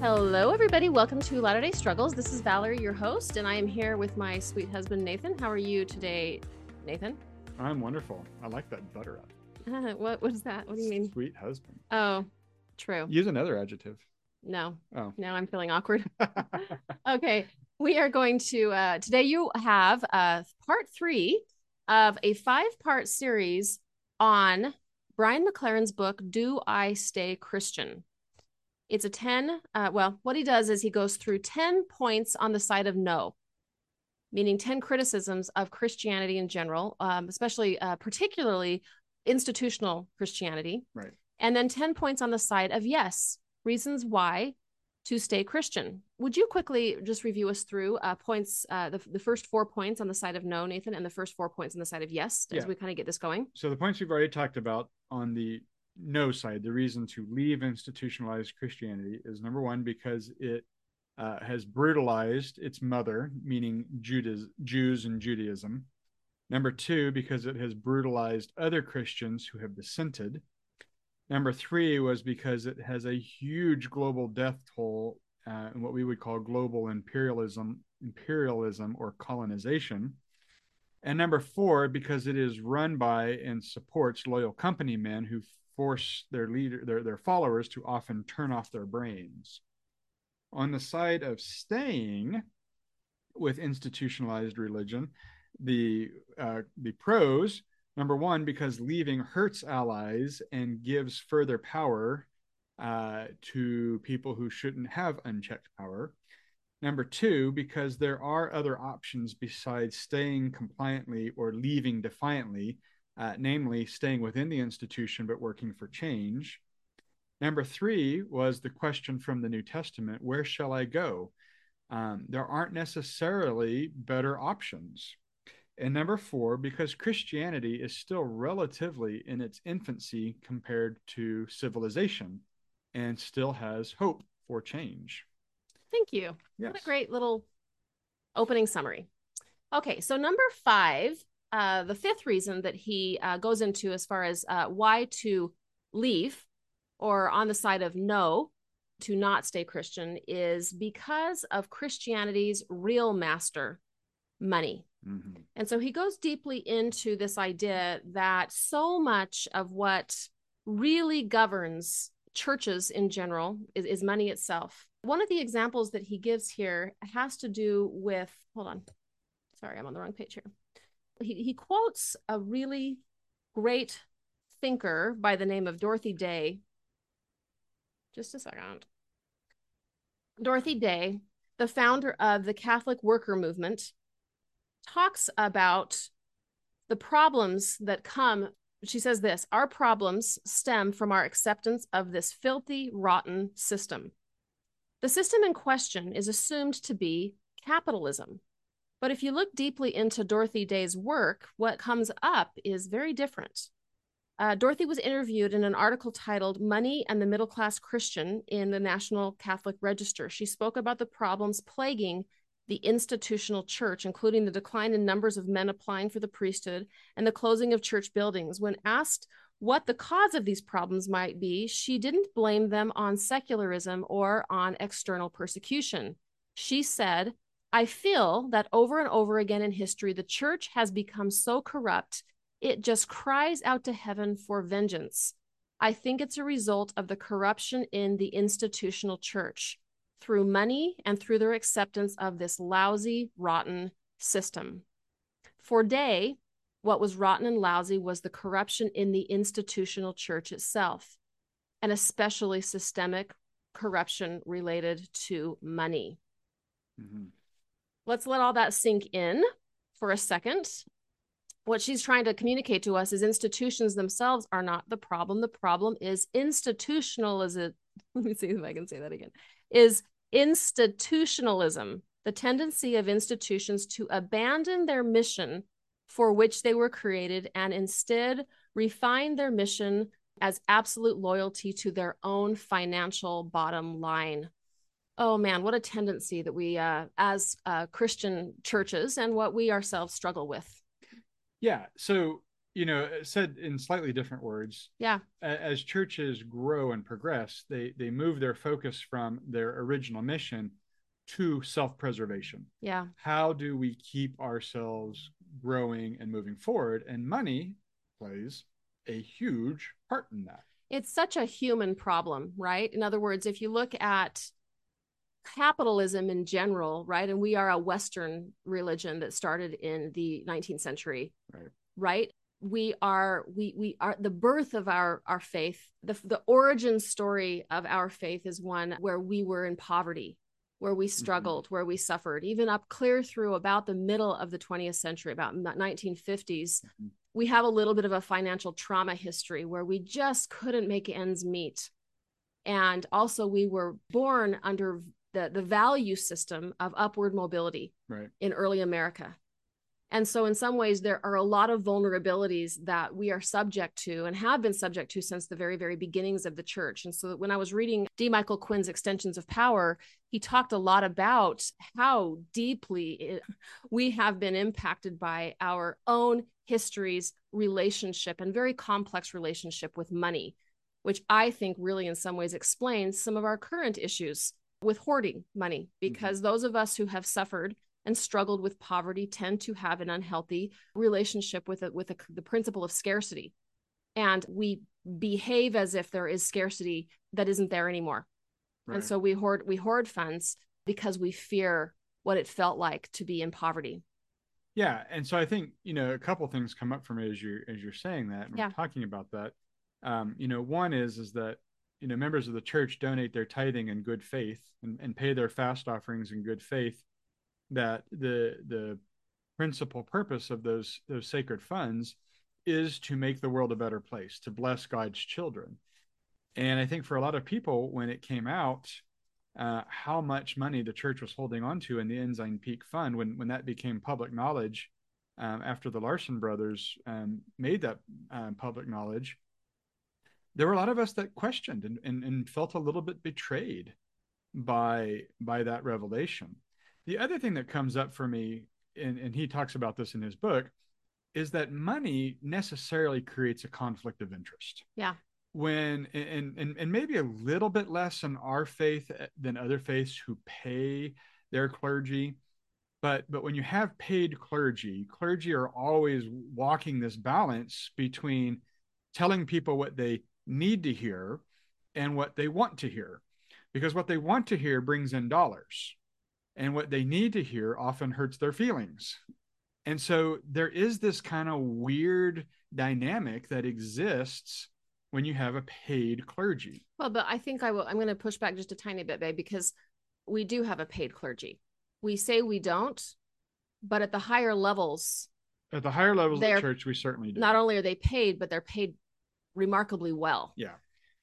Hello, everybody. Welcome to Latter day Struggles. This is Valerie, your host, and I am here with my sweet husband, Nathan. How are you today, Nathan? I'm wonderful. I like that butter up. Uh, what What is that? What do you mean? Sweet husband. Oh, true. Use another adjective. No. Oh. Now I'm feeling awkward. okay. We are going to, uh, today you have uh, part three of a five part series on Brian McLaren's book, Do I Stay Christian? It's a 10, uh, well, what he does is he goes through 10 points on the side of no, meaning 10 criticisms of Christianity in general, um, especially uh, particularly institutional Christianity. Right. And then 10 points on the side of yes, reasons why to stay Christian. Would you quickly just review us through uh, points, uh, the, the first four points on the side of no, Nathan, and the first four points on the side of yes, as we kind of get this going? So the points we've already talked about on the no side, the reason to leave institutionalized Christianity is number one because it uh, has brutalized its mother, meaning Judas, Jews and Judaism. Number two, because it has brutalized other Christians who have dissented. Number three was because it has a huge global death toll uh, in what we would call global imperialism, imperialism or colonization. And number four, because it is run by and supports loyal company men who force their leader, their, their followers to often turn off their brains. On the side of staying with institutionalized religion, the uh, the pros number one because leaving hurts allies and gives further power uh, to people who shouldn't have unchecked power. Number two, because there are other options besides staying compliantly or leaving defiantly, uh, namely staying within the institution but working for change. Number three was the question from the New Testament where shall I go? Um, there aren't necessarily better options. And number four, because Christianity is still relatively in its infancy compared to civilization and still has hope for change. Thank you. Yes. What a great little opening summary. Okay, so number five, uh, the fifth reason that he uh, goes into as far as uh, why to leave or on the side of no to not stay Christian is because of Christianity's real master, money. Mhm. And so he goes deeply into this idea that so much of what really governs churches in general is, is money itself. One of the examples that he gives here has to do with, hold on, sorry, I'm on the wrong page here. He, he quotes a really great thinker by the name of Dorothy Day. Just a second. Dorothy Day, the founder of the Catholic Worker Movement, talks about the problems that come. She says this Our problems stem from our acceptance of this filthy, rotten system. The system in question is assumed to be capitalism. But if you look deeply into Dorothy Day's work, what comes up is very different. Uh, Dorothy was interviewed in an article titled Money and the Middle Class Christian in the National Catholic Register. She spoke about the problems plaguing the institutional church, including the decline in numbers of men applying for the priesthood and the closing of church buildings. When asked what the cause of these problems might be, she didn't blame them on secularism or on external persecution. She said, I feel that over and over again in history, the church has become so corrupt, it just cries out to heaven for vengeance. I think it's a result of the corruption in the institutional church through money and through their acceptance of this lousy, rotten system. For Day, what was rotten and lousy was the corruption in the institutional church itself, and especially systemic corruption related to money. Mhm. Let's let all that sink in for a second. What she's trying to communicate to us is institutions themselves are not the problem. The problem is institutionalism. Let me see if I can say that again. Is institutionalism, the tendency of institutions to abandon their mission for which they were created and instead refine their mission as absolute loyalty to their own financial bottom line. Oh man, what a tendency that we, uh, as uh, Christian churches, and what we ourselves struggle with. Yeah. So you know, said in slightly different words, yeah, as churches grow and progress, they they move their focus from their original mission to self-preservation. Yeah. How do we keep ourselves growing and moving forward? And money plays a huge part in that. It's such a human problem, right? In other words, if you look at capitalism in general, right? And we are a Western religion that started in the 19th century, right? right? We are we we are the birth of our our faith. The the origin story of our faith is one where we were in poverty, where we mm-hmm. struggled, mm-hmm. where we suffered, even up clear through about the middle of the 20th century, about 1950s. Mm-hmm. We have a little bit of a financial trauma history where we just couldn't make ends meet. And also, we were born under the the value system of upward mobility right. in early America. And so, in some ways, there are a lot of vulnerabilities that we are subject to and have been subject to since the very, very beginnings of the church. And so, when I was reading D. Michael Quinn's Extensions of Power, he talked a lot about how deeply it, we have been impacted by our own histories, relationship, and very complex relationship with money, which I think really, in some ways, explains some of our current issues with hoarding money mm-hmm. because mm-hmm. those of us who have suffered and struggled with poverty tend to have an unhealthy relationship with it with a, the principle of scarcity and we behave as if there is scarcity that isn't there anymore right. and so we hoard we hoard funds because we fear what it felt like to be in poverty yeah and so i think you know a couple things come up for me as you're as you're saying that and yeah. talking about that um, you know one is is that you know members of the church donate their tithing in good faith and, and pay their fast offerings in good faith that the the principal purpose of those those sacred funds is to make the world a better place to bless god's children. And i think for a lot of people when it came out uh, how much money the church was holding on to in the ensign peak fund when when that became public knowledge um, after the larson brothers um, made that um, public knowledge there were a lot of us that questioned and, and, and felt a little bit betrayed by by that revelation. The other thing that comes up for me and, and he talks about this in his book is that money necessarily creates a conflict of interest. Yeah. When and and, and maybe a little bit less in our faith eh, than other faiths who pay their clergy. But but when you have paid clergy clergy are always walking this balance between telling people what they need to hear and what they want to hear. Because what they want to hear brings in dollars, and what they need to hear often hurts their feelings. And so there is this kind of weird dynamic that exists when you have a paid clergy. Well, but I think I will I'm going to push back just a tiny bit, babe, because we do have a paid clergy. We say we don't, but at the higher levels at the higher levels of the church we certainly do. Not only are they paid, but they're paid remarkably well. Yeah.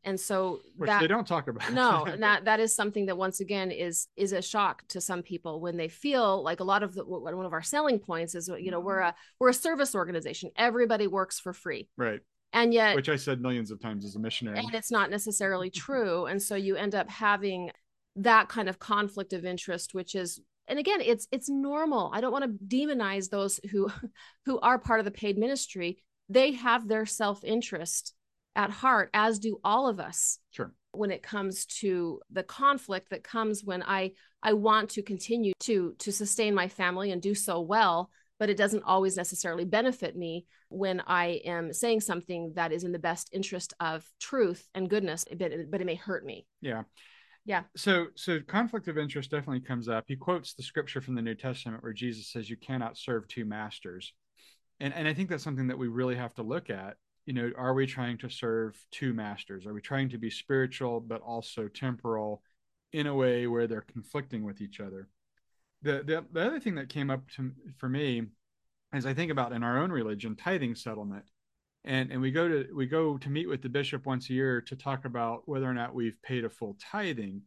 And so Which that, they don't talk about. no, and that that is something that once again is is a shock to some people when they feel like a lot of the one of our selling points is you know we're a we're a service organization. Everybody works for free. Right. And yet which I said millions of times as a missionary. And it's not necessarily true. and so you end up having that kind of conflict of interest which is and again it's it's normal i don't want to demonize those who who are part of the paid ministry they have their self-interest at heart, as do all of us. Sure. When it comes to the conflict that comes when I I want to continue to to sustain my family and do so well, but it doesn't always necessarily benefit me when I am saying something that is in the best interest of truth and goodness, but, but it may hurt me. Yeah. Yeah. So so conflict of interest definitely comes up. He quotes the scripture from the New Testament where Jesus says you cannot serve two masters. And and I think that's something that we really have to look at you know, are we trying to serve two masters? Are we trying to be spiritual but also temporal in a way where they're conflicting with each other? The the, the other thing that came up to, for me as I think about in our own religion, tithing settlement. And, and we go to we go to meet with the bishop once a year to talk about whether or not we've paid a full tithing.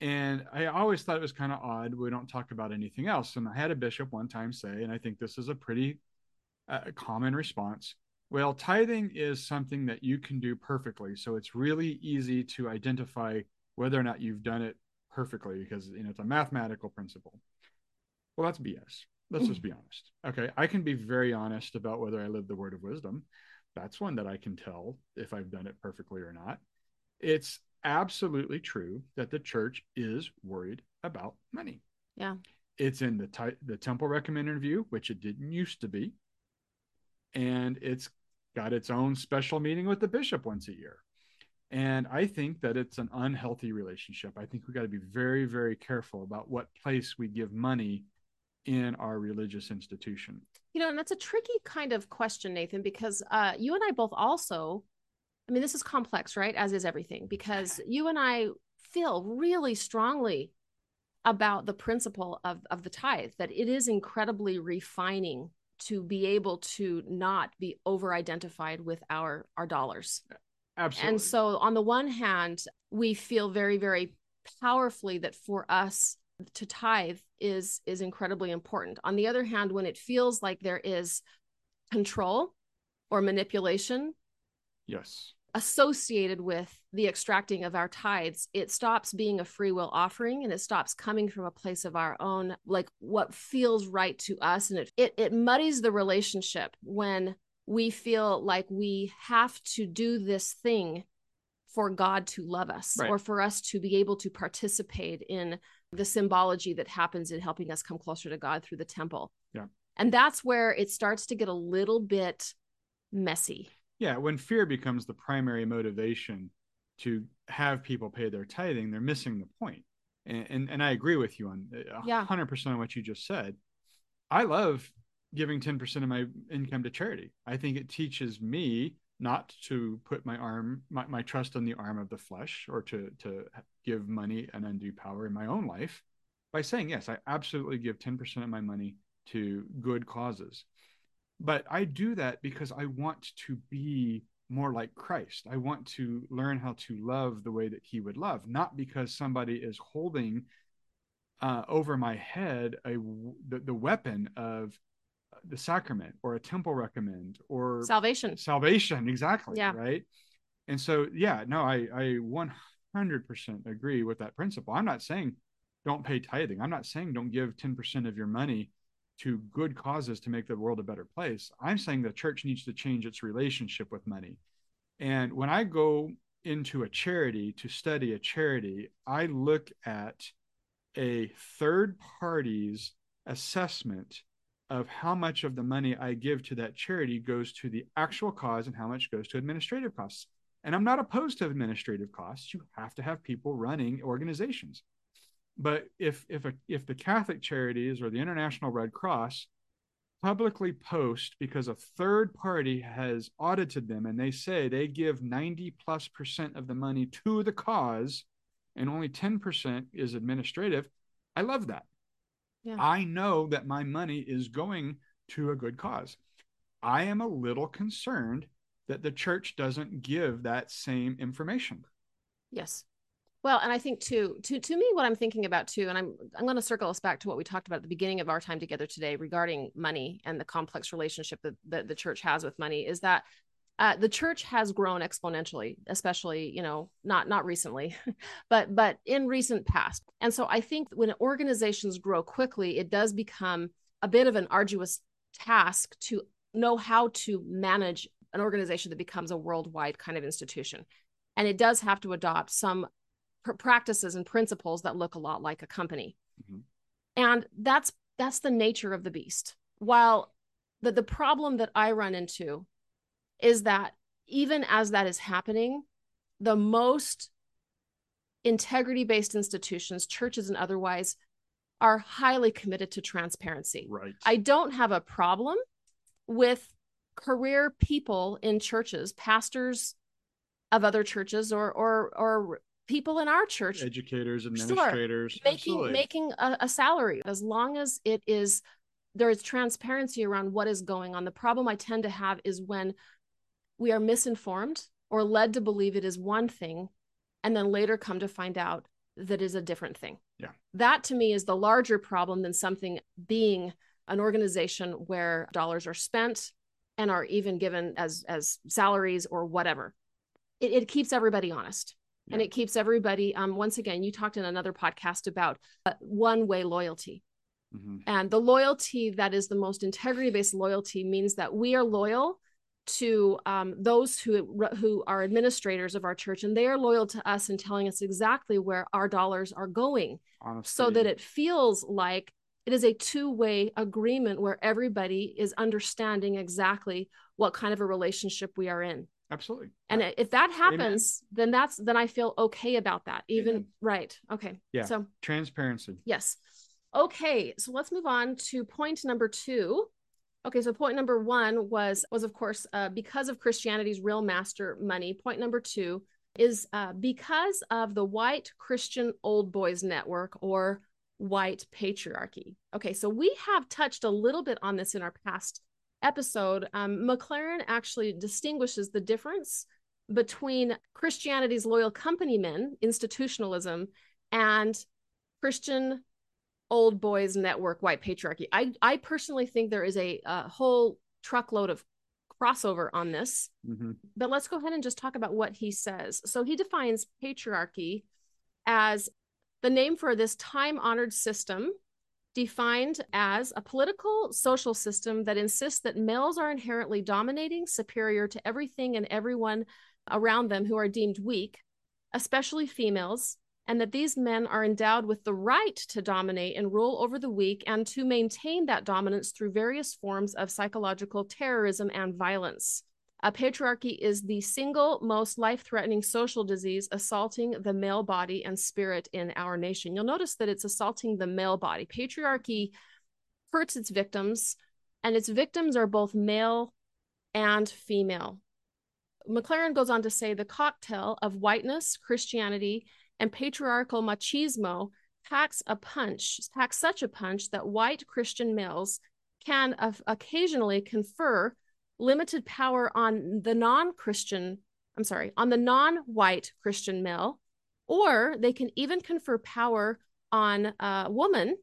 And I always thought it was kind of odd. We don't talk about anything else. And I had a bishop one time say, and I think this is a pretty uh, common response well, tithing is something that you can do perfectly. So it's really easy to identify whether or not you've done it perfectly because you know it's a mathematical principle. Well, that's BS. Let's just mm. be honest. Okay. I can be very honest about whether I live the word of wisdom. That's one that I can tell if I've done it perfectly or not. It's absolutely true that the church is worried about money. Yeah. It's in the ty- the temple recommended review, which it didn't used to be, and it's got its own special meeting with the bishop once a year. And I think that it's an unhealthy relationship. I think we got to be very, very careful about what place we give money in our religious institution. You know, and that's a tricky kind of question, Nathan, because uh, you and I both also, I mean, this is complex, right? As is everything, because you and I feel really strongly about the principle of, of the tithe, that it is incredibly refining to be able to not be over identified with our our dollars Absolutely. and so on the one hand we feel very very powerfully that for us to tithe is is incredibly important on the other hand when it feels like there is control or manipulation yes. Associated with the extracting of our tithes, it stops being a free will offering and it stops coming from a place of our own, like what feels right to us. And it it, it muddies the relationship when we feel like we have to do this thing for God to love us Right. or for us to be able to participate in the symbology that happens in helping us come closer to God through the temple. Yeah. And that's where it starts to get a little bit messy. Yeah. When fear becomes the primary motivation to have people pay their tithing, they're missing the point. And and, and I agree with you on uh, Yeah. hundred percent on what you just said. I love giving 10% of my income to charity. I think it teaches me not to put my arm my, my trust on the arm of the flesh or to to give money an undue power in my own life by saying yes i absolutely give 10% of my money to good causes but i do that because i want to be more like christ i want to learn how to love the way that he would love not because somebody is holding uh, over my head a the, the weapon of the sacrament or a temple recommend or Salvation. salvation exactly Yeah. right and so yeah no i i 100% agree with that principle i'm not saying don't pay tithing i'm not saying don't give 10% of your money to good causes to make the world a better place i'm saying the church needs to change its relationship with money and when i go into a charity to study a charity i look at a third party's assessment of how much of the money I give to that charity goes to the actual cause and how much goes to administrative costs. And I'm not opposed to administrative costs. You have to have people running organizations. But if if a, if the Catholic Charities or the International Red Cross publicly post because a third party has audited them and they say they give 90 plus percent of the money to the cause and only 10% is administrative, I love that. Yeah. I know that my money is going to a good cause. I am a little concerned that the church doesn't give that same information. Yes. Well, and I think too, to to me, what I'm thinking about too, and I'm I'm going to circle us back to what we talked about at the beginning of our time together today regarding money and the complex relationship that, that the church has with money is that uh, the church has grown exponentially, especially you know not not recently, but but in recent past. And so I think when organizations grow quickly, it does become a bit of an arduous task to know how to manage an organization that becomes a worldwide kind of institution, and it does have to adopt some practices and principles that look a lot like a company Mhm. and that's that's the nature of the beast while the the problem that i run into is that even as that is happening the most integrity based institutions churches and otherwise are highly committed to transparency Right. I don't have a problem with career people in churches, pastors of other churches or or or people in our church educators, administrators, making absolutely. making a, a salary as long as it is there is transparency around what is going on. The problem I tend to have is when we are misinformed or led to believe it is one thing and then later come to find out that is a different thing. Yeah. That to me is the larger problem than something being an organization where dollars are spent and are even given as as salaries or whatever. It, it keeps everybody honest. And it keeps everybody um once again you talked in another podcast about uh, one way loyalty Mhm. And the loyalty that is the most integrity based loyalty means that we are loyal to um, those who who are administrators of our church, and they are loyal to us and telling us exactly where our dollars are going, Honesty. so that it feels like it is a two way agreement where everybody is understanding exactly what kind of a relationship we are in. absolutely. And if that happens, then that's then I feel okay about that. Even Amen. right. Okay. Yeah. So Transparency. Yes. Okay, so let's move on to point number two. Okay, so point number one was was of course uh, because of Christianity's real master money. Point number two is uh, because of the white Christian old boys network or white patriarchy. Okay, so we have touched a little bit on this in our past episode. Um, McLaren actually distinguishes the difference between Christianity's loyal company men, institutionalism, and Christian old boys network white patriarchy. I I personally think there is a, a whole truckload of crossover on this. hmm But let's go ahead and just talk about what he says. So he defines patriarchy as the name for this time-honored system defined as a political social system that insists that males are inherently dominating, superior to everything and everyone around them who are deemed weak, especially females, and that these men are endowed with the right to dominate and rule over the weak and to maintain that dominance through various forms of psychological terrorism and violence. A patriarchy is the single most life threatening social disease assaulting the male body and spirit in our nation. You'll notice that it's assaulting the male body. Patriarchy hurts its victims, and its victims are both male and female. McLaren goes on to say the cocktail of whiteness, Christianity, and patriarchal machismo packs a punch, packs such a punch that white Christian males can occasionally confer limited power on the non-Christian, I'm sorry, on the non-white Christian male, or they can even confer power on a woman.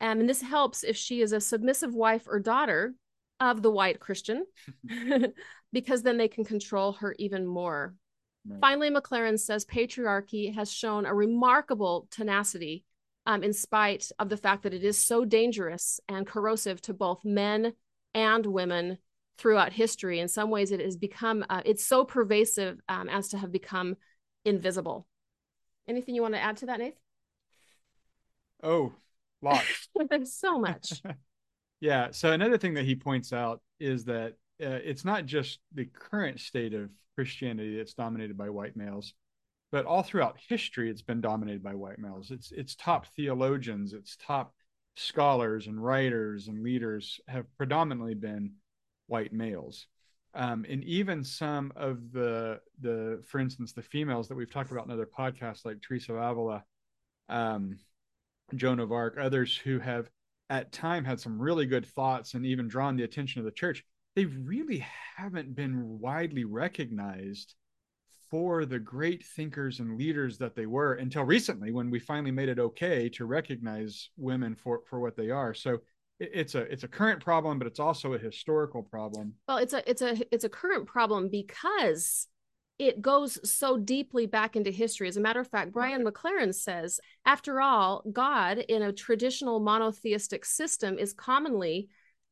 Um, and this helps if she is a submissive wife or daughter of the white Christian, because then they can control her even more. Right. Finally, McLaren says patriarchy has shown a remarkable tenacity um, in spite of the fact that it is so dangerous and corrosive to both men and women throughout history. In some ways, it has become, uh, it's so pervasive um, as to have become invisible. Anything you want to add to that, Nate? Oh, lots. There's so much. Yeah. So another thing that he points out is that uh, it's not just the current state of Christianity that's dominated by white males, but all throughout history, it's been dominated by white males. It's its top theologians, its top scholars and writers and leaders have predominantly been white males. Um, and even some of the the, for instance, the females that we've talked about in other podcasts, like Teresa of Avila, um, Joan of Arc, others who have at time had some really good thoughts and even drawn the attention of the church they really haven't been widely recognized for the great thinkers and leaders that they were until recently when we finally made it okay to recognize women for for what they are so it's a it's a current problem but it's also a historical problem Well, it's a it's a it's a current problem because it goes so deeply back into history. As a matter of fact, Brian McLaren says, after all, God in a traditional monotheistic system is commonly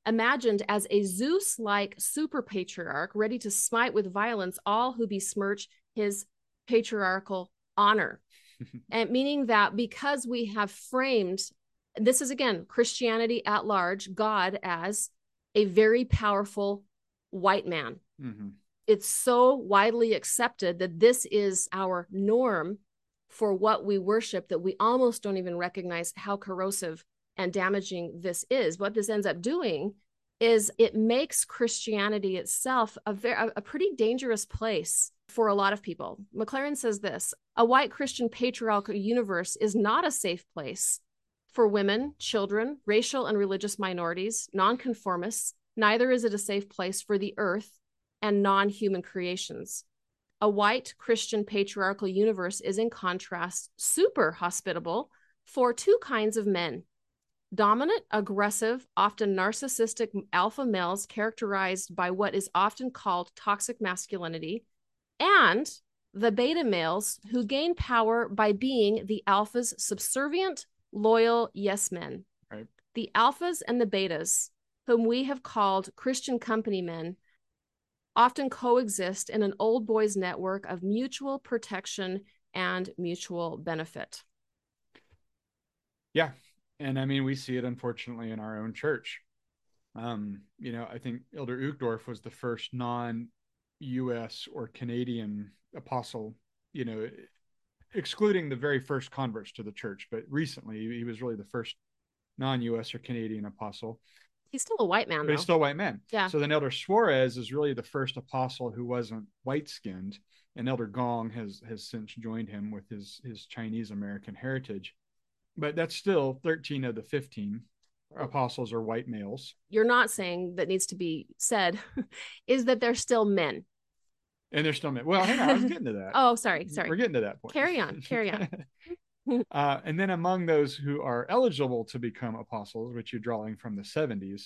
imagined as a Zeus-like super patriarch ready to smite with violence all who besmirch his patriarchal honor. and meaning that because we have framed this is again Christianity at large, God as a very powerful white man. Mhm. It's so widely accepted that this is our norm for what we worship that we almost don't even recognize how corrosive and damaging this is. What this ends up doing is it makes Christianity itself a very a pretty dangerous place for a lot of people. McLaren says this, a white Christian patriarchal universe is not a safe place for women, children, racial and religious minorities, nonconformists. Neither is it a safe place for the earth and non human creations. A white Christian patriarchal universe is, in contrast, super hospitable for two kinds of men dominant, aggressive, often narcissistic alpha males characterized by what is often called toxic masculinity, and the beta males who gain power by being the alpha's subservient, loyal yes men. Right. the alphas and the betas, whom we have called Christian company men, often coexist in an old boys network of mutual protection and mutual benefit. Yeah. And I mean, we see it unfortunately in our own church. Um, you know, I think Elder Uchtdorf was the first non US or Canadian apostle, you know, excluding the very first converts to the church, but recently he was really the first non US or Canadian apostle. He's still a white man, but though. he's still a white man. Yeah. So then Elder Soares is really the first apostle who wasn't white skinned, and Elder Gong has has since joined him with his his Chinese American heritage. But that's still 13 of the 15 apostles are white males. You're not saying that needs to be said is that they're still men. And they're still. Well, hang on, I was getting to that. oh, sorry, sorry. We're getting to that point. Carry on, carry on. uh, and then among those who are eligible to become apostles, which you're drawing from the 70s,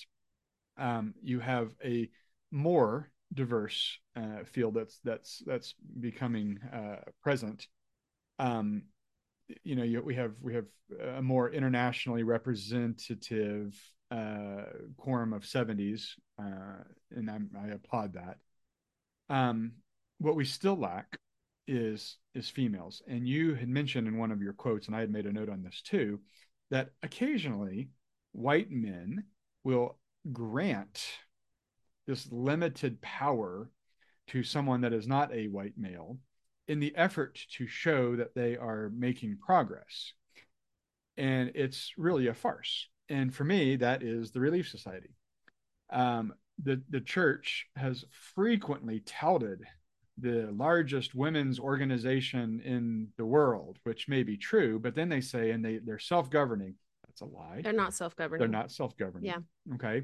um, you have a more diverse uh, field that's that's that's becoming uh, present. Um, you know, you, we have we have a more internationally representative uh, quorum of 70s, uh, and I'm, I applaud that. Um, what we still lack is is females, and you had mentioned in one of your quotes, and I had made a note on this too, that occasionally white men will grant this limited power to someone that is not a white male in the effort to show that they are making progress. And it's really a farce. And for me, that is the Relief Society. Um, the, the church has frequently touted the largest women's organization in the world, which may be true, but then they say, and they, they're self governing. That's a lie. They're not self governing. They're not self governing. Yeah. Okay.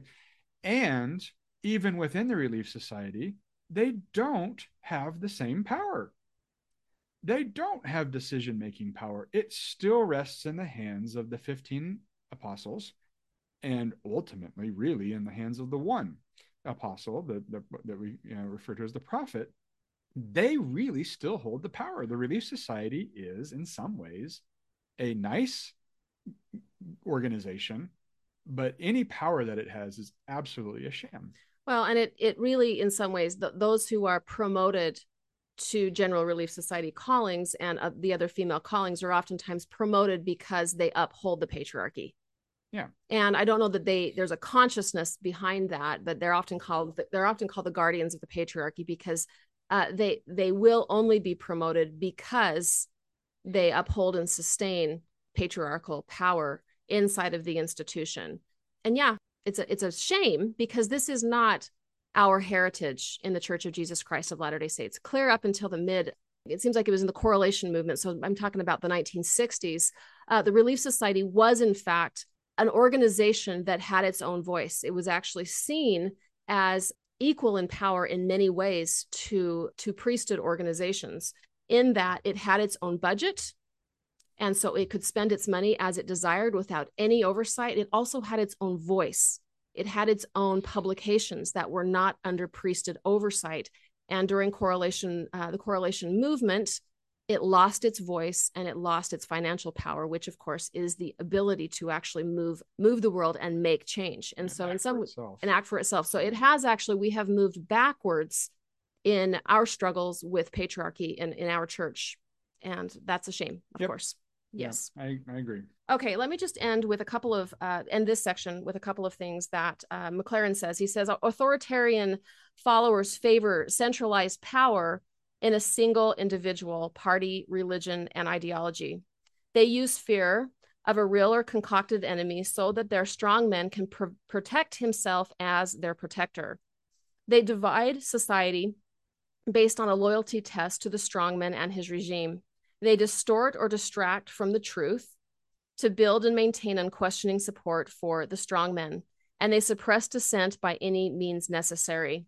And even within the Relief Society, they don't have the same power. They don't have decision making power. It still rests in the hands of the 15 apostles and ultimately, really, in the hands of the one apostle that, that, that we you know, refer to as the prophet. They really still hold the power. The Relief Society is, in some ways, a nice organization, but any power that it has is absolutely a sham. Well, and it it really, in some ways, th- those who are promoted to General Relief Society callings and uh, the other female callings are oftentimes promoted because they uphold the patriarchy. Yeah. And I don't know that they there's a consciousness behind that, but they're often called they're often called the guardians of the patriarchy because uh, they they will only be promoted because they uphold and sustain patriarchal power inside of the institution. And yeah, it's a it's a shame because this is not our heritage in the Church of Jesus Christ of Latter-day Saints. Clear up until the mid it seems like it was in the correlation movement. So I'm talking about the 1960s. Uh, the Relief Society was, in fact, an organization that had its own voice. It was actually seen as equal in power in many ways to, to priesthood organizations, in that it had its own budget. And so it could spend its money as it desired without any oversight. It also had its own voice. It had its own publications that were not under priesthood oversight. And during correlation, uh, the correlation movement, it lost its voice and it lost its financial power, which of course is the ability to actually move move the world and make change. And, And so, in some and act for itself. So it has actually we have moved backwards in our struggles with patriarchy in, in our church. And that's a shame, of Yep. course. Yeah, Yes. I, I agree. Okay, let me just end with a couple of uh, end this section with a couple of things that uh, McLaren says. He says authoritarian followers favor centralized power in a single individual, party, religion, and ideology. They use fear of a real or concocted enemy so that their strong men can pr- protect himself as their protector. They divide society based on a loyalty test to the strongman and his regime. They distort or distract from the truth to build and maintain unquestioning support for the strongmen, and they suppress dissent by any means necessary.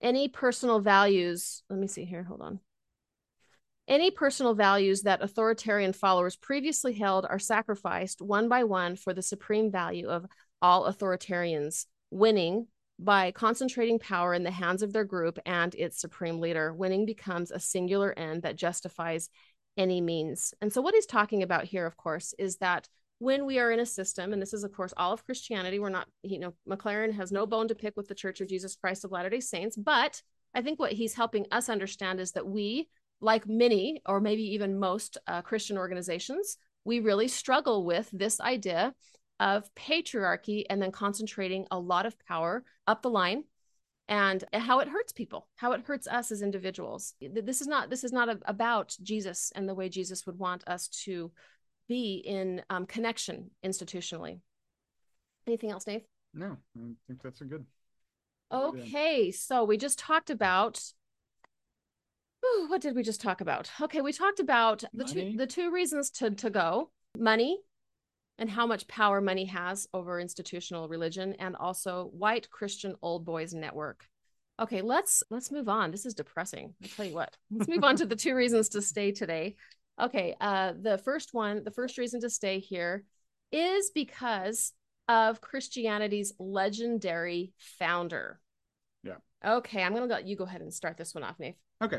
Any personal values, let me see here, hold on. Any personal values that authoritarian followers previously held are sacrificed one by one for the supreme value of all authoritarians, winning by concentrating power in the hands of their group and its supreme leader. Winning becomes a singular end that justifies any means. And so, what he's talking about here, of course, is that when we are in a system, and this is, of course, all of Christianity, we're not, you know, McLaren has no bone to pick with the Church of Jesus Christ of Latter day Saints. But I think what he's helping us understand is that we, like many, or maybe even most uh, Christian organizations, we really struggle with this idea of patriarchy and then concentrating a lot of power up the line and how it hurts people how it hurts us as individuals this is not this is not a, about jesus and the way jesus would want us to be in um, connection institutionally. Anything else dave? No i think that's a good okay so we just talked about Ooh, what did we just talk about? Okay we talked about the two the two reasons to to go money and how much power money has over institutional religion and also white christian old boys network. Okay let's let's move on. This is depressing i tell you what. Let's move on to the two reasons to stay today okay uh the first one the first reason to stay here is because of christianity's legendary founder yeah okay i'm gonna let you go ahead and start this one off Nate. okay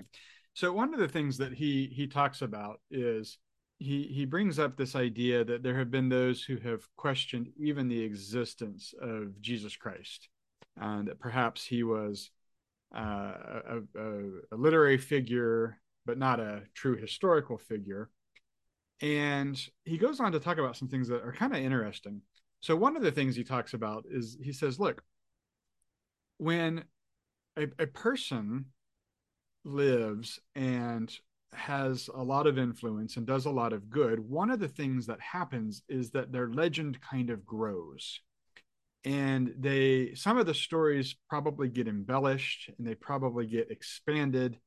so one of the things that he he talks about is he he brings up this idea that there have been those who have questioned even the existence of Jesus Christ, and that perhaps he was uh, a, a, a, literary figure, but not a true historical figure. And he goes on to talk about some things that are kind of interesting. So one of the things he talks about is he says, look, when a, a person lives and has a lot of influence and does a lot of good, one of the things that happens is that their legend kind of grows. And they some of the stories probably get embellished and they probably get expanded,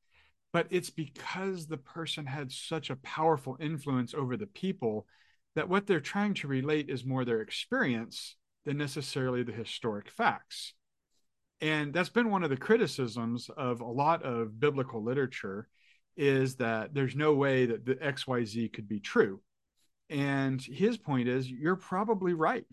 but it's because the person had such a powerful influence over the people that what they're trying to relate is more their experience than necessarily the historic facts. And that's been one of the criticisms of a lot of biblical literature is that there's no way that the XYZ could be true. And his point is, you're probably right.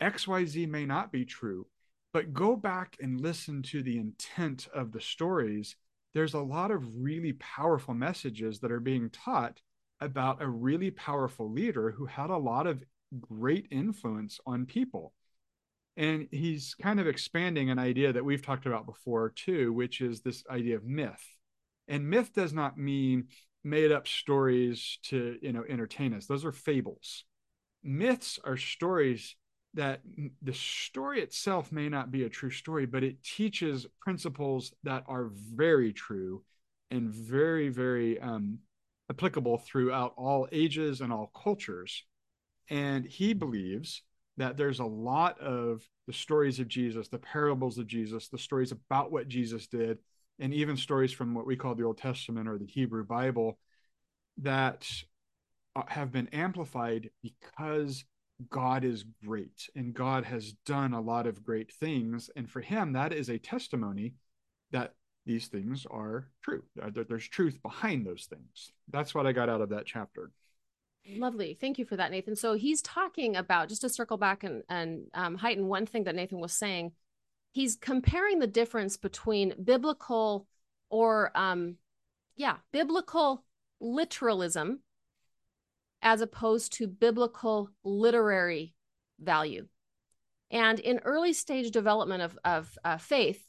XYZ may not be true, but go back and listen to the intent of the stories. There's a lot of really powerful messages that are being taught about a really powerful leader who had a lot of great influence on people. And he's kind of expanding an idea that we've talked about before, too, which is this idea of myth. And myth does not mean made up stories to you know entertain us. Those are fables. Myths are stories that the story itself may not be a true story but it teaches principles that are very true and very very um, applicable throughout all ages and all cultures. And he believes that there's a lot of the stories of jesus the parables of jesus the stories about what jesus did and even stories from what we call the Old Testament or the Hebrew Bible that uh, have been amplified because God is great and God has done a lot of great things. And for him, that is a testimony that these things are true. That there's truth behind those things. That's what I got out of that chapter. Lovely. Thank you for that, Nathan. So he's talking about, just to circle back and, and um, heighten one thing that Nathan was saying, he's comparing the difference between biblical or um yeah biblical literalism as opposed to biblical literary value. And in early stage development of, of uh, faith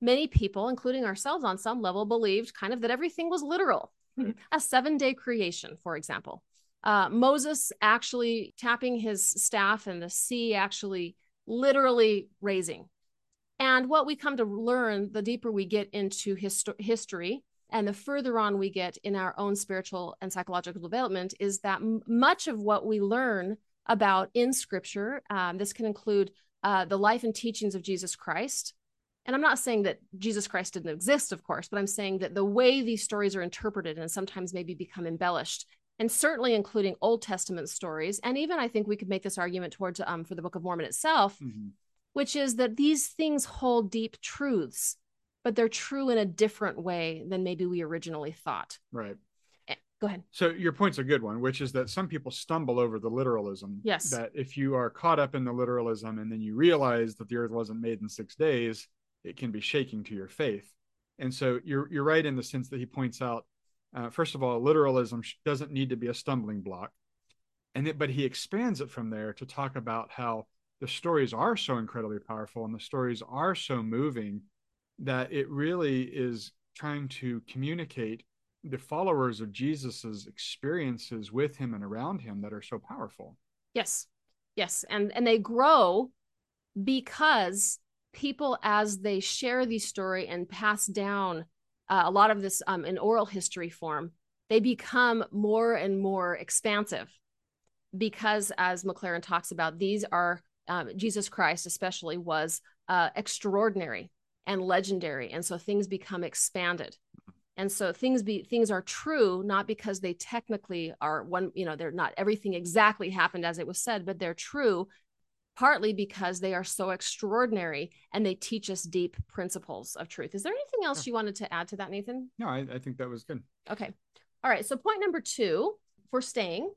many people including ourselves on some level believed kind of that everything was literal. Right. a seven day creation for example. Uh, moses actually tapping his staff and the sea actually literally raising. And what we come to learn, the deeper we get into hist- history and the further on we get in our own spiritual and psychological development, is that m- much of what we learn about in scripture, um, this can include uh, the life and teachings of Jesus Christ. And I'm not saying that Jesus Christ didn't exist, of course, but I'm saying that the way these stories are interpreted and sometimes maybe become embellished and certainly including Old Testament stories. And even I think we could make this argument towards um, for the Book of Mormon itself, mm-hmm which is that these things hold deep truths, but they're true in a different way than maybe we originally thought. Right. Eh, go ahead. So your point's a good one, which is that some people stumble over the literalism. Yes. That if you are caught up in the literalism and then you realize that the earth wasn't made in six days, it can be shaking to your faith. And so you're you're right in the sense that he points out. Uh, first of all, literalism doesn't need to be a stumbling block. and it, but he expands it from there to talk about how the stories are so incredibly powerful and the stories are so moving that it really is trying to communicate the followers of Jesus's experiences with him and around him that are so powerful. Yes. Yes, and and they grow because people as they share the story and pass down uh, a lot of this um, in oral history form, they become more and more expansive because as McLaren talks about, these are um, Jesus Christ especially was uh, extraordinary and legendary, and so things become expanded. And so things be things are true not because they technically are one you know they're not everything exactly happened as it was said but they're true partly because they are so extraordinary and they teach us deep principles of truth. Is there anything else you wanted to add to that nathan? No i, I think that was good. Okay. All right. So point number two for staying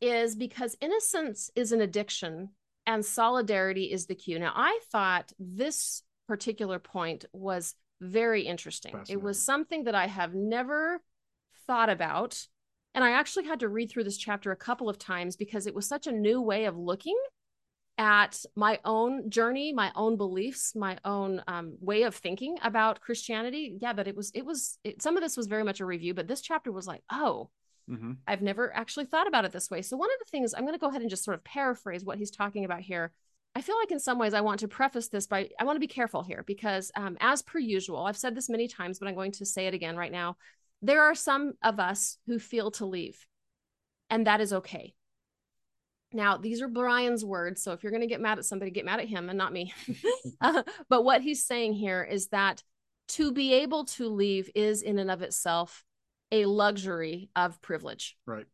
is because innocence is an addiction and solidarity is the cue. Now i thought this particular point was very interesting. It was something that I have never thought about. And I actually had to read through this chapter a couple of times because it was such a new way of looking at my own journey, my own beliefs, my own um, way of thinking about Christianity. Yeah, but it was, it was, it, some of this was very much a review, but this chapter was like, oh, mm-hmm. I've never actually thought about it this way. So, one of the things I'm going to go ahead and just sort of paraphrase what he's talking about here I feel like in some ways I want to preface this by I want to be careful here because um, as per usual, I've said this many times, but I'm going to say it again right now. There are some of us who feel to leave, and that is okay. Now, these are Brian's words. So if you're going to get mad at somebody, get mad at him and not me. uh, but what he's saying here is that to be able to leave is in and of itself a luxury of privilege. Right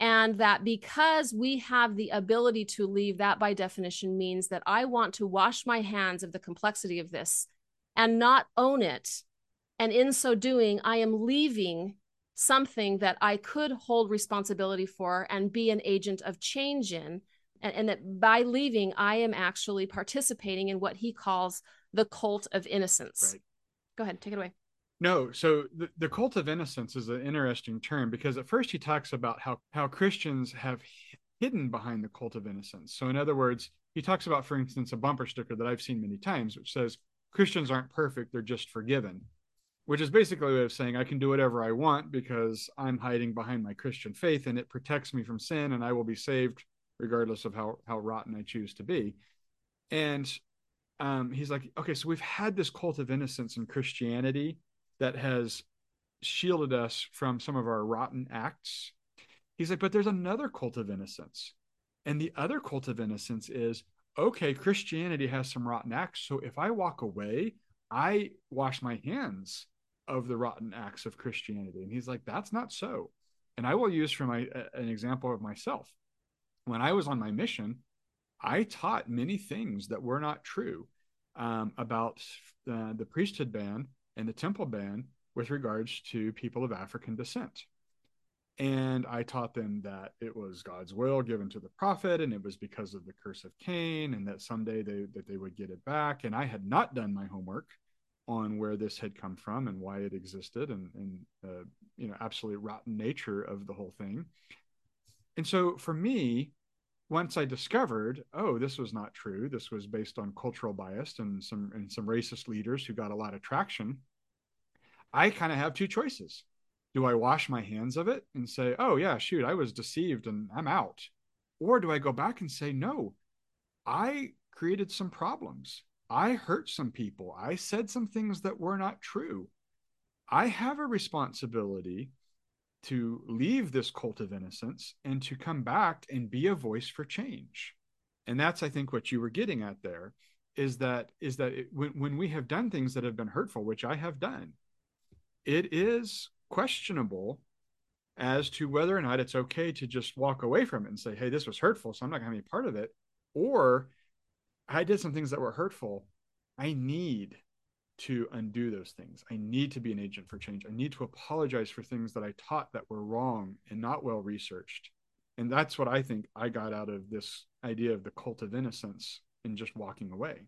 and that because we have the ability to leave that by definition means that i want to wash my hands of the complexity of this and not own it. And in so doing i am leaving something that i could hold responsibility for and be an agent of change in. And, and that by leaving i am actually participating in what he calls the cult of innocence. Right. go ahead take it away no, so the, the cult of innocence is an interesting term because at first he talks about how how Christians have hidden behind the cult of innocence. So in other words, he talks about, for instance, a bumper sticker that I've seen many times, which says Christians aren't perfect; they're just forgiven, which is basically a way of saying I can do whatever I want because I'm hiding behind my Christian faith and it protects me from sin, and I will be saved regardless of how how rotten I choose to be. And um, he's like, okay, so we've had this cult of innocence in Christianity that has shielded us from some of our rotten acts. He's like, but there's another cult of innocence. And the other cult of innocence is okay, Christianity has some rotten acts. So if I walk away, I wash my hands of the rotten acts of Christianity. And he's like, that's not so. And I will use for my an example of myself. When I was on my mission, I taught many things that were not true um, about uh, the priesthood ban and the temple ban with regards to people of African descent. And I taught them that it was God's will given to the prophet, and it was because of the curse of Cain, and that someday they that they would get it back. And I had not done my homework on where this had come from and why it existed, and and uh, you know absolutely rotten nature of the whole thing. And so for me, once I discovered, oh, this was not true. This was based on cultural bias and some and some racist leaders who got a lot of traction. I kind of have two choices. Do I wash my hands of it and say, oh, yeah, shoot, I was deceived and I'm out? Or do I go back and say, no, I created some problems. I hurt some people. I said some things that were not true. I have a responsibility to leave this cult of innocence and to come back and be a voice for change. And that's, I think, what you were getting at there is that is that it, when, when we have done things that have been hurtful, which I have done, it is questionable as to whether or not it's okay to just walk away from it and say, hey, this was hurtful, so I'm not going to be part of it. Or I did some things that were hurtful. I need to undo those things. I need to be an agent for change. I need to apologize for things that I taught that were wrong and not well researched. And that's what I think I got out of this idea of the cult of innocence and just walking away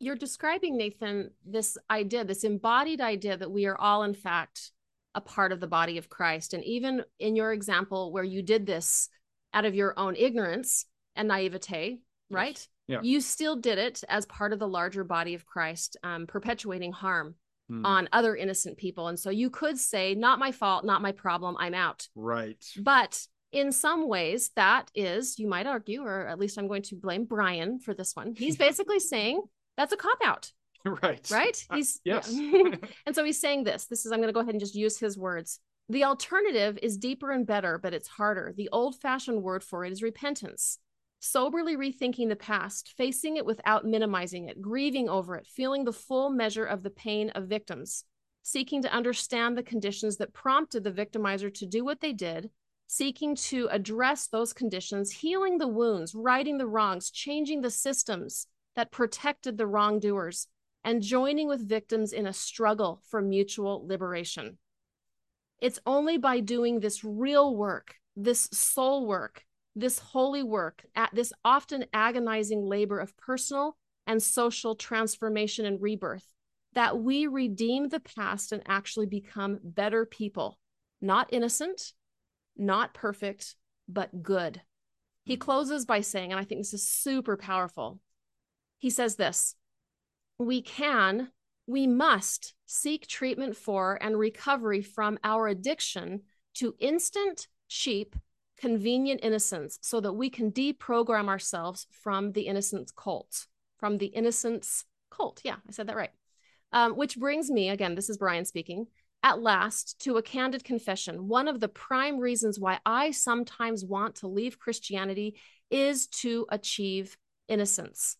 you're describing nathan this idea this embodied idea that we are all in fact a part of the body of christ and even in your example where you did this out of your own ignorance and naivete, right? Yeah. You still did it as part of the larger body of Christ, um, perpetuating harm Hmm. on other innocent people. And so you could say, not my fault, not my problem, I'm out. right. But in some ways, that is, you might argue, or at least I'm going to blame Brian for this one. He's basically saying that's a cop out, right. right? Uh, He's yes. yeah. and so he's saying this. This is, I'm going to go ahead and just use his words. The alternative is deeper and better, but it's harder. The old fashioned word for it is repentance. Soberly rethinking the past, facing it without minimizing it, grieving over it, feeling the full measure of the pain of victims, seeking to understand the conditions that prompted the victimizer to do what they did, seeking to address those conditions, healing the wounds, righting the wrongs, changing the systems that protected the wrongdoers, and joining with victims in a struggle for mutual liberation. It's only by doing this real work, this soul work, this holy work, at this often agonizing labor of personal and social transformation and rebirth, that we redeem the past and actually become better people, not innocent, not perfect, but good. He hmm. closes by saying, and I think this is super powerful. He says this We can, we must seek treatment for and recovery from our addiction to instant, cheap, convenient innocence so that we can deprogram ourselves from the innocence cult, from the innocence cult. Yeah, I said that right. Um, which brings me, again, this is Brian speaking, at last to a candid confession. One of the prime reasons why I sometimes want to leave Christianity is to achieve innocence.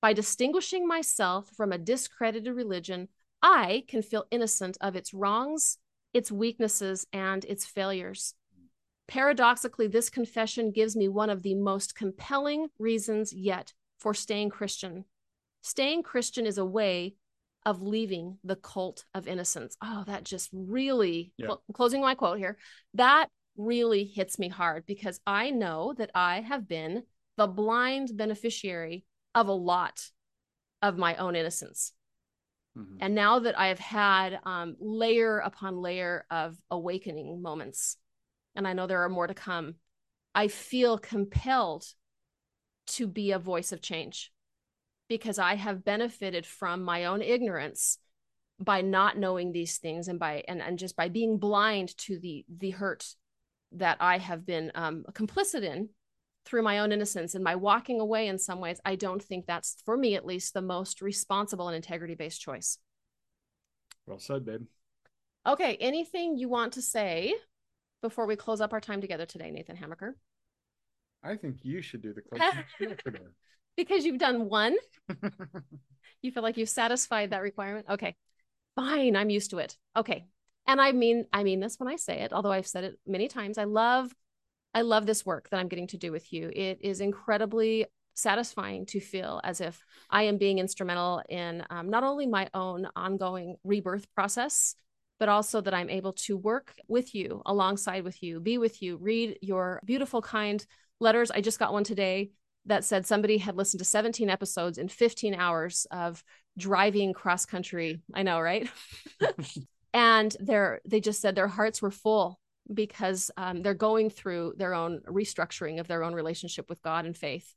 By distinguishing myself from a discredited religion, I can feel innocent of its wrongs, its weaknesses, and its failures. Paradoxically, this confession gives me one of the most compelling reasons yet for staying Christian. Staying Christian is a way of leaving the cult of innocence. Oh, that just really, Yeah. cl- closing my quote here, that really hits me hard because I know that I have been the blind beneficiary of a lot of my own innocence. Mhm. And now that I have had um, layer upon layer of awakening moments, and I know there are more to come, I feel compelled to be a voice of change because I have benefited from my own ignorance by not knowing these things and by and, and just by being blind to the the hurt that I have been um, complicit in through my own innocence and my walking away in some ways i don't think that's for me at least the most responsible and integrity based choice Well said, babe. okay anything you want to say before we close up our time together today nathan hamaker? I think you should do the closing today. because you've done one? You feel like you've satisfied that requirement? Okay. Fine i'm used to it. Okay. And i mean i mean this when i say it although i've said it many times i love i love this work that i'm getting to do with you. It is incredibly satisfying to feel as if i am being instrumental in um, not only my own ongoing rebirth process but also that i'm able to work with you alongside with you be with you read your beautiful kind letters i just got one today that said somebody had listened to 17 episodes in 15 hours of driving cross country. I know, right? and they're they just said their hearts were full because um, they're going through their own restructuring of their own relationship with God and faith,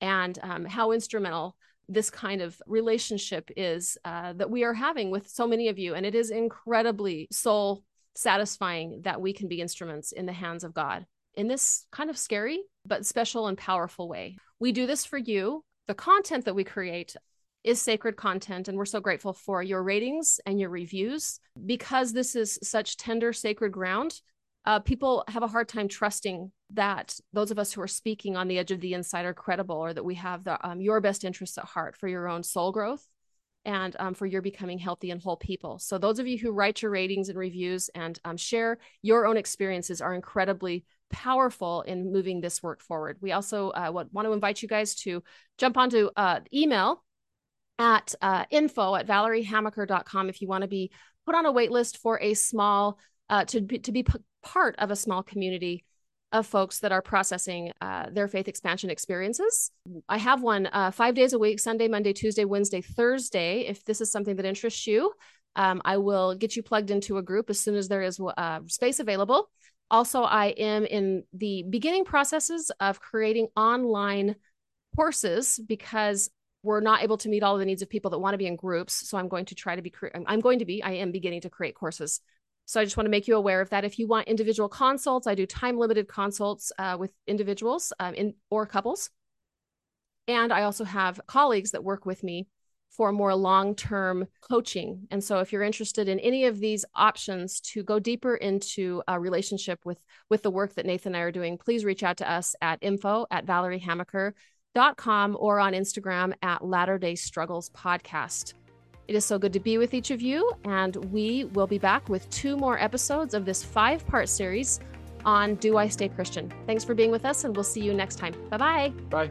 and um, how instrumental this kind of relationship is uh, that we are having with so many of you, and it is incredibly soul satisfying that we can be instruments in the hands of God in this kind of scary but special and powerful way. We do this for you. The content that we create is sacred content, and we're so grateful for your ratings and your reviews. Because this is such tender, sacred ground, uh, people have a hard time trusting that those of us who are speaking on the edge of the inside are credible or that we have the, um, your best interests at heart for your own soul growth and um, for your becoming healthy and whole people. So, those of you who write your ratings and reviews and um, share your own experiences are incredibly powerful in moving this work forward. We also uh, want to invite you guys to jump onto uh, email at uh, info at valeriehamaker.com if you want to be put on a wait list for a small, uh, to be, to be part of a small community of folks that are processing uh, their faith expansion experiences. I have one uh, five days a week Sunday, Monday, Tuesday, Wednesday, Thursday. If this is something that interests you, um, I will get you plugged into a group as soon as there is uh, space available. Also, I am in the beginning processes of creating online courses because we're not able to meet all the needs of people that want to be in groups. So I'm going to try to be, I'm going to be, I am beginning to create courses. So I just want to make you aware of that. If you want individual consults, I do time limited consults uh, with individuals um, in, or couples. And I also have colleagues that work with me for more long-term coaching. And so if you're interested in any of these options to go deeper into a relationship with with the work that Nathan and I are doing, please reach out to us at info at valeriehamaker.com or on Instagram at Latter Day Struggles Podcast. It is so good to be with each of you, and we will be back with two more episodes of this five part series on Do I Stay Christian? Thanks for being with us, and we'll see you next time. Bye-bye. Bye.